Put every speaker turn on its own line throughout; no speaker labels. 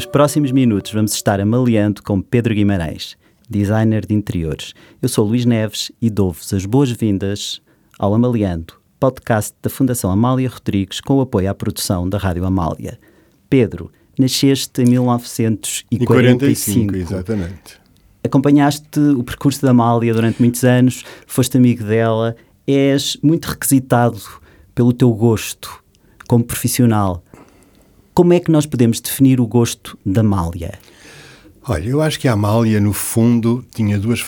Nos próximos minutos vamos estar amaliando com Pedro Guimarães, designer de interiores. Eu sou Luís Neves e dou-vos as boas-vindas ao Amaliando, podcast da Fundação Amália Rodrigues com o apoio à produção da Rádio Amália. Pedro, nasceste em 1945. 45,
exatamente.
Acompanhaste o percurso da Amália durante muitos anos, foste amigo dela, és muito requisitado pelo teu gosto como profissional. Como é que nós podemos definir o gosto da Amália?
Olha, eu acho que a Amália, no fundo, tinha duas,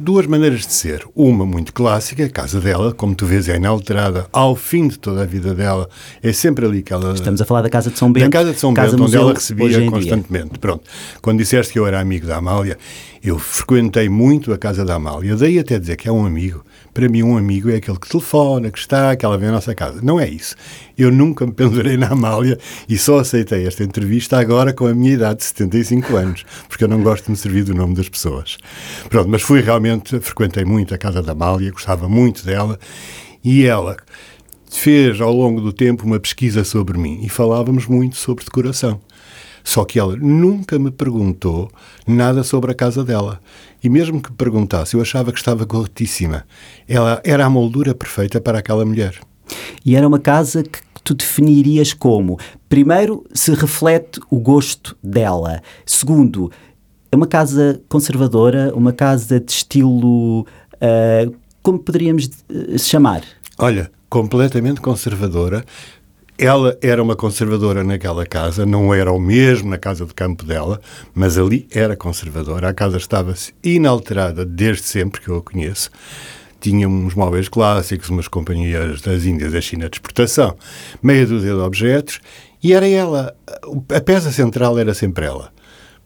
duas maneiras de ser. Uma muito clássica, a casa dela, como tu vês, é inalterada ao fim de toda a vida dela. É sempre ali que ela.
Estamos a falar da Casa de São Bento.
Da Casa de São casa Bento, onde ela recebia constantemente. Dia. Pronto. Quando disseste que eu era amigo da Amália, eu frequentei muito a casa da Amália. Daí até dizer que é um amigo. Para mim, um amigo é aquele que telefona, que está, que ela vem à nossa casa. Não é isso. Eu nunca me pendurei na Amália e só aceitei esta entrevista agora com a minha idade de 75 anos, porque eu não gosto de me servir do nome das pessoas. Pronto, mas fui realmente, frequentei muito a casa da Amália, gostava muito dela e ela fez ao longo do tempo uma pesquisa sobre mim e falávamos muito sobre decoração. Só que ela nunca me perguntou nada sobre a casa dela. E mesmo que perguntasse, eu achava que estava corretíssima. Ela era a moldura perfeita para aquela mulher.
E era uma casa que tu definirias como? Primeiro, se reflete o gosto dela. Segundo, é uma casa conservadora, uma casa de estilo. Uh, como poderíamos uh, chamar?
Olha, completamente conservadora, ela era uma conservadora naquela casa, não era o mesmo na casa de campo dela, mas ali era conservadora. A casa estava-se inalterada desde sempre que eu a conheço. Tinha uns móveis clássicos, umas companhias das Índias da China de exportação, meia dúzia de objetos, e era ela. A peça central era sempre ela.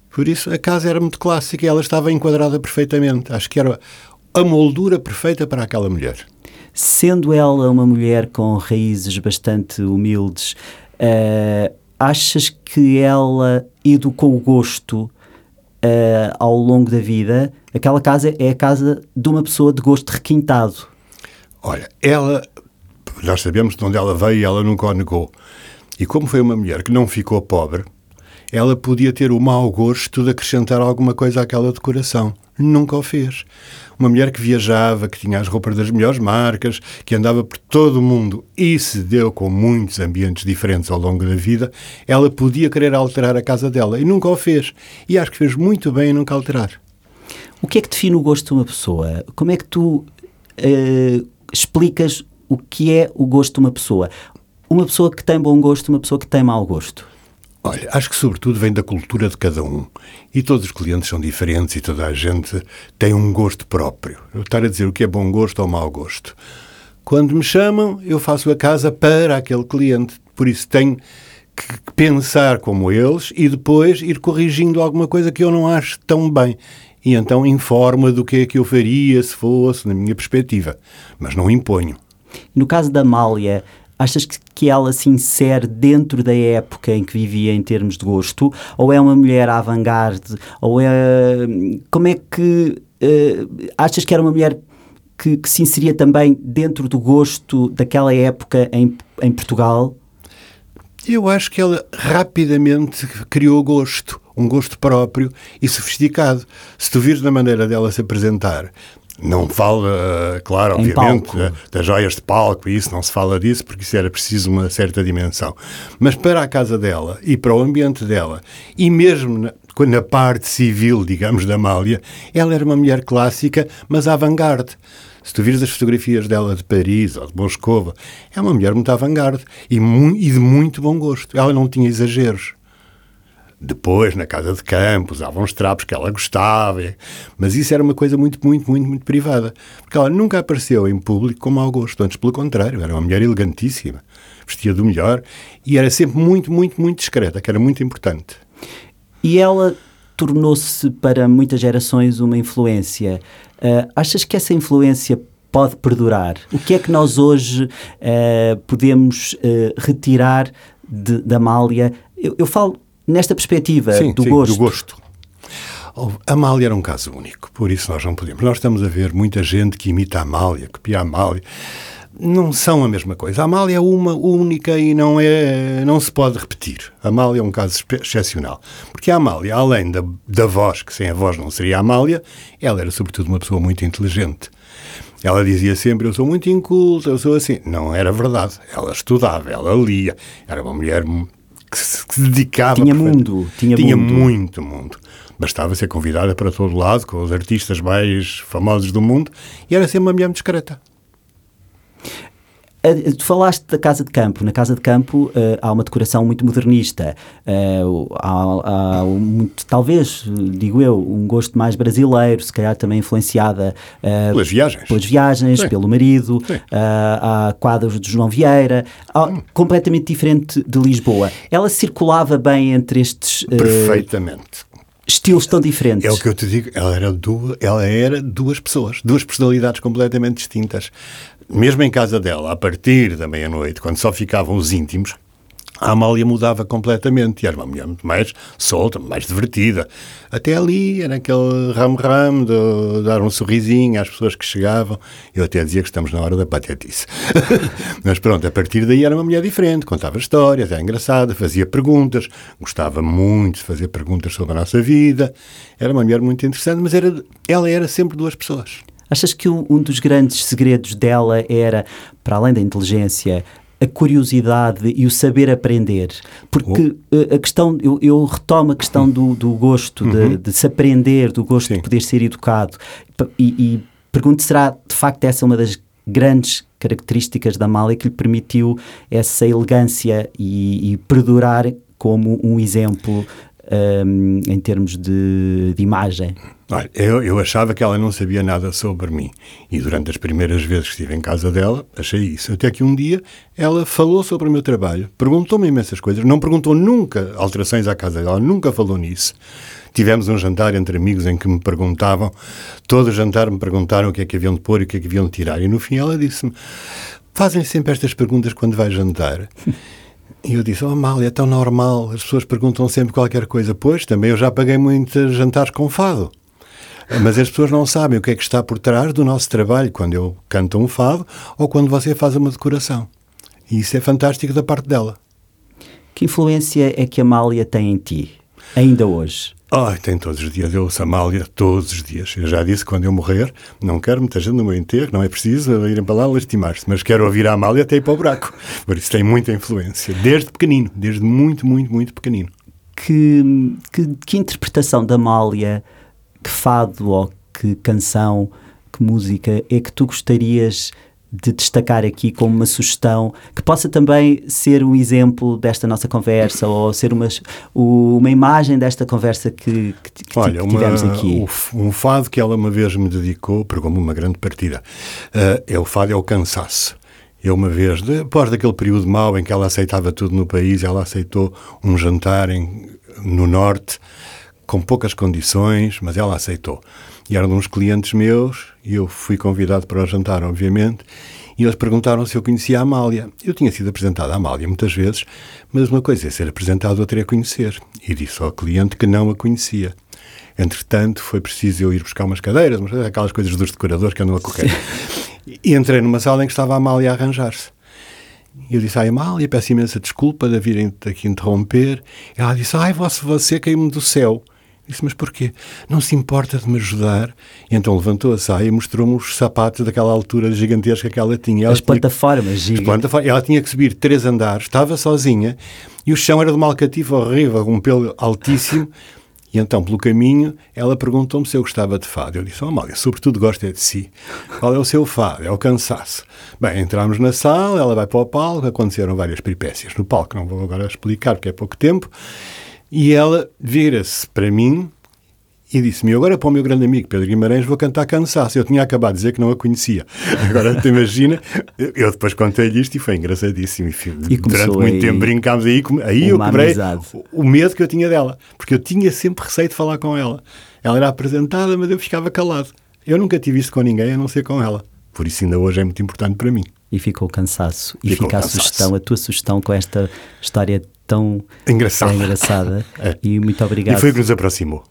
Por isso a casa era muito clássica e ela estava enquadrada perfeitamente. Acho que era a moldura perfeita para aquela mulher.
Sendo ela uma mulher com raízes bastante humildes, uh, achas que ela educou o gosto uh, ao longo da vida? Aquela casa é a casa de uma pessoa de gosto requintado.
Olha, ela, nós sabemos de onde ela veio e ela nunca o negou. E como foi uma mulher que não ficou pobre, ela podia ter o mau gosto de acrescentar alguma coisa àquela decoração. Nunca o fez uma mulher que viajava, que tinha as roupas das melhores marcas, que andava por todo o mundo e se deu com muitos ambientes diferentes ao longo da vida, ela podia querer alterar a casa dela e nunca o fez. E acho que fez muito bem em nunca alterar.
O que é que define o gosto de uma pessoa? Como é que tu uh, explicas o que é o gosto de uma pessoa? Uma pessoa que tem bom gosto, uma pessoa que tem mau gosto?
Olha, acho que sobretudo vem da cultura de cada um. E todos os clientes são diferentes e toda a gente tem um gosto próprio. Eu estar a dizer o que é bom gosto ou mau gosto. Quando me chamam, eu faço a casa para aquele cliente. Por isso tenho que pensar como eles e depois ir corrigindo alguma coisa que eu não acho tão bem. E então informo do que é que eu faria se fosse, na minha perspectiva. Mas não imponho.
No caso da Amália, Achas que ela se insere dentro da época em que vivia em termos de gosto? Ou é uma mulher avant-garde? Ou é. Como é que. Uh, achas que era uma mulher que, que, se inseria também dentro do gosto daquela época em, em Portugal?
Eu acho que ela rapidamente criou gosto, um gosto próprio e sofisticado. Se tu vires na maneira dela se apresentar, não fala, claro, em obviamente, das joias de palco e isso, não se fala disso porque isso era preciso uma certa dimensão. Mas para a casa dela e para o ambiente dela, e mesmo na, na parte civil, digamos, da Amália, ela era uma mulher clássica, mas avant-garde. Se tu vires as fotografias dela de Paris ou de Moscou, é uma mulher muito avant-garde e, e de muito bom gosto. Ela não tinha exageros. Depois, na casa de campo, usavam os trapos que ela gostava, mas isso era uma coisa muito, muito, muito, muito privada. Porque ela nunca apareceu em público com mau gosto, antes pelo contrário, era uma mulher elegantíssima, vestia do melhor e era sempre muito, muito, muito discreta, que era muito importante.
E ela tornou-se para muitas gerações uma influência. Uh, achas que essa influência pode perdurar? O que é que nós hoje uh, podemos uh, retirar da Amália? Eu, eu falo nesta perspectiva
sim,
do
sim,
gosto.
Do gosto. A Amália era um caso único, por isso nós não podemos. Nós estamos a ver muita gente que imita a Amália, copia a Amália. não são a mesma coisa. A Amália é uma única e não, é, não se pode repetir. A Amália é um caso excepcional. Porque a Amália, além da, da voz, que sem a voz não seria a Amália, ela era sobretudo uma pessoa muito inteligente. Ela dizia sempre: Eu sou muito inculta, eu sou assim. Não era verdade. Ela estudava, ela lia. Era uma mulher que se, dedicava.
Tinha mundo. Tinha,
tinha
mundo.
muito mundo. Bastava ser convidada para todo lado, com os artistas mais famosos do mundo, e era sempre uma mulher muito
Tu falaste da Casa de Campo. Na Casa de Campo uh, há uma decoração muito modernista. Uh, há, há muito, talvez, digo eu, um gosto mais brasileiro, se calhar também influenciada
uh, pelas viagens,
pelas viagens Sim. pelo marido. há quadros de João Vieira, hum. completamente diferente de Lisboa. Ela circulava bem entre estes.
Perfeitamente
estilos tão diferentes.
É o que eu te digo, ela era, duas, ela era duas pessoas, duas personalidades completamente distintas mesmo em casa dela, a partir da meia-noite, quando só ficavam os íntimos, a Amália mudava completamente e era uma mulher muito mais solta, mais divertida. Até ali era aquele ramo-ramo de dar um sorrisinho às pessoas que chegavam. Eu até dizia que estamos na hora da patetice. Mas pronto, a partir daí era uma mulher diferente, contava histórias, era engraçada, fazia perguntas, gostava muito de fazer perguntas sobre a nossa vida. Era uma mulher muito interessante, mas era, ela era sempre duas pessoas.
Achas que um dos grandes segredos dela era, para além da inteligência, a curiosidade e o saber aprender. Porque oh. a questão, eu, eu, retomo a questão do, do gosto, uhum. de, de, se aprender, do gosto Sim. de poder ser educado. E, e pergunto: será de facto essa uma das grandes características da Amália que lhe permitiu essa elegância e, e perdurar como um exemplo um, em termos de, de imagem?
Olha, eu, eu, achava que ela não sabia nada sobre mim. E durante as primeiras vezes que estive em casa dela, achei isso. Até que um dia ela falou sobre o meu trabalho, perguntou-me imensas coisas, não perguntou nunca alterações à casa dela, nunca falou nisso. Tivemos um jantar entre amigos em que me perguntavam, todo o jantar me perguntaram o que é que haviam de pôr e o que é que haviam de tirar. E no fim ela disse-me: Fazem sempre estas perguntas quando vais jantar. E eu disse, oh Amália, é tão normal, as pessoas perguntam sempre qualquer coisa. Pois, também eu já paguei muitos jantares com fado. Mas as pessoas não sabem o que é que está por trás do nosso trabalho quando eu canto um fado ou quando você faz uma decoração. E isso é fantástico da parte dela.
Que influência é que a Amália tem em ti, ainda hoje?
Ai, tem todos os dias. Eu ouço a Amália todos os dias. Eu já disse que quando eu morrer, não quero muita gente no meu enterro, não é preciso irem para lá lastimar-se, mas quero ouvir a Amália até ir para o buraco. Por isso tem muita influência, desde pequenino, desde muito, muito, muito pequenino.
Que, que, que interpretação da Amália, que fado ou que canção, que música é que tu gostarias de destacar aqui como uma sugestão que possa também ser um exemplo desta nossa conversa ou ser uma, uma imagem desta conversa que, que, que Olha, tivemos uma, aqui?
Um fado que ela uma vez me dedicou, pregou-me uma grande partida. Uh, é o fado, é o cansaço. Eu uma vez, depois daquele período mau em que ela aceitava tudo no país, ela aceitou um jantar em, no Norte, com poucas condições, mas ela aceitou. E eram uns clientes meus, e eu fui convidado para o jantar, obviamente, e eles perguntaram se eu conhecia a Amália. Eu tinha sido apresentado à Amália muitas vezes, mas uma coisa é ser apresentado, outra é conhecer. E disse ao cliente que não a conhecia. Entretanto, foi preciso eu ir buscar umas cadeiras, aquelas coisas dos decoradores que andam a correr. E entrei numa sala em que estava a Amália a arranjar-se. E eu disse, ai Amália, peço imensa desculpa de virem aqui interromper. Ela disse, ai, você, você caiu-me do céu. Disse, mas porquê? Não se importa de me ajudar? E então levantou a saia e mostrou-me os sapatos daquela altura gigantesca que ela tinha. Ela
as plataformas,
tinha, plataformas. Ela tinha que subir três andares, estava sozinha e o chão era de uma alcatifa horrível, um pelo altíssimo. E então, pelo caminho, ela perguntou-me se eu gostava de fado. Eu disse, oh Amália, sobretudo gosto é de si. Qual é o seu fado? É o cansaço. Bem, entramos na sala, ela vai para o palco, aconteceram várias peripécias no palco, não vou agora explicar porque é pouco tempo. E ela vira-se para mim e disse-me: Agora para o meu grande amigo Pedro Guimarães vou cantar cansaço. Eu tinha acabado de dizer que não a conhecia. Agora te imagina, eu depois contei-lhe isto e foi engraçadíssimo. E, durante muito tempo brincámos aí, aí eu quebrei o medo que eu tinha dela, porque eu tinha sempre receio de falar com ela. Ela era apresentada, mas eu ficava calado. Eu nunca tive isso com ninguém, a não ser com ela. Por isso, ainda hoje é muito importante para mim.
E ficou o cansaço. Ficou e fica a sugestão, a tua sugestão com esta história tão engraçada. engraçada. É. E muito obrigado.
E foi o que nos aproximou.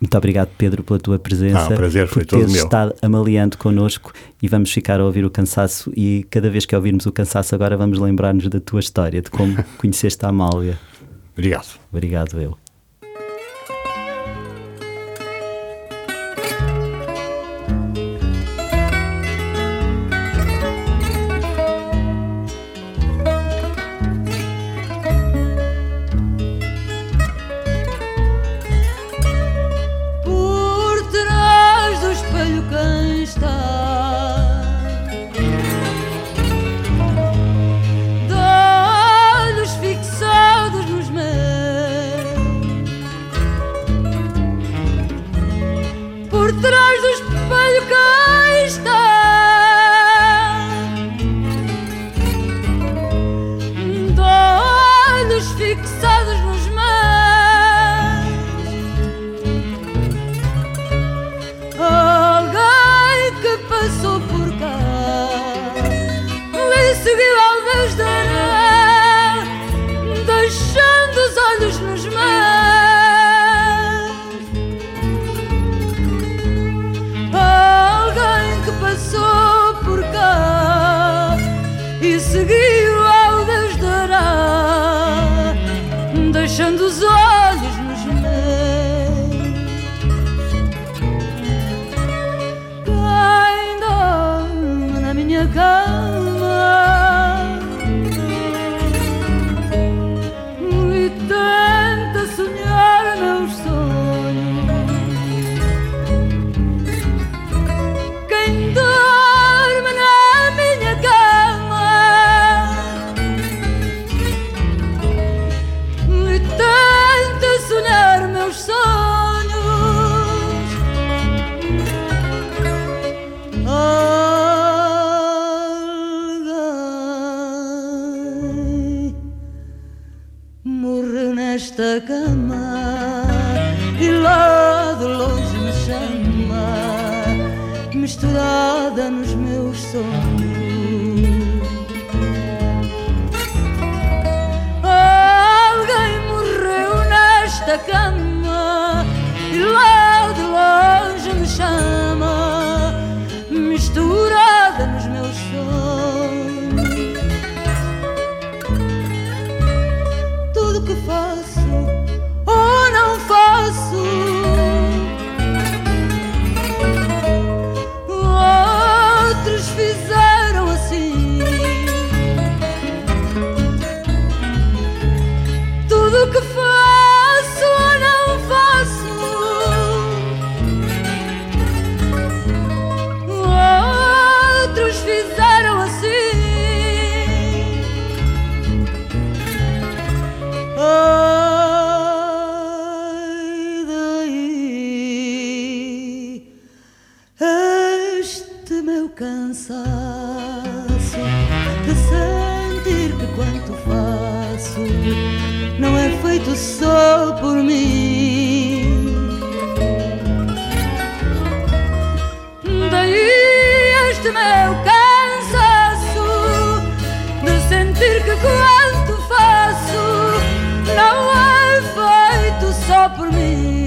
Muito obrigado, Pedro, pela tua presença.
Ah, o prazer foi
por
todo
teres
meu.
estado amaliando connosco e vamos ficar a ouvir o cansaço. E cada vez que ouvirmos o cansaço, agora vamos lembrar-nos da tua história, de como conheceste a Amália.
Obrigado.
Obrigado, eu.
Nesta cama e lá de longe me chama, misturada nos meus sonhos. Alguém morreu nesta cama não é feito só por mim. Daí este meu cansaço de sentir que quanto faço não é feito só por mim.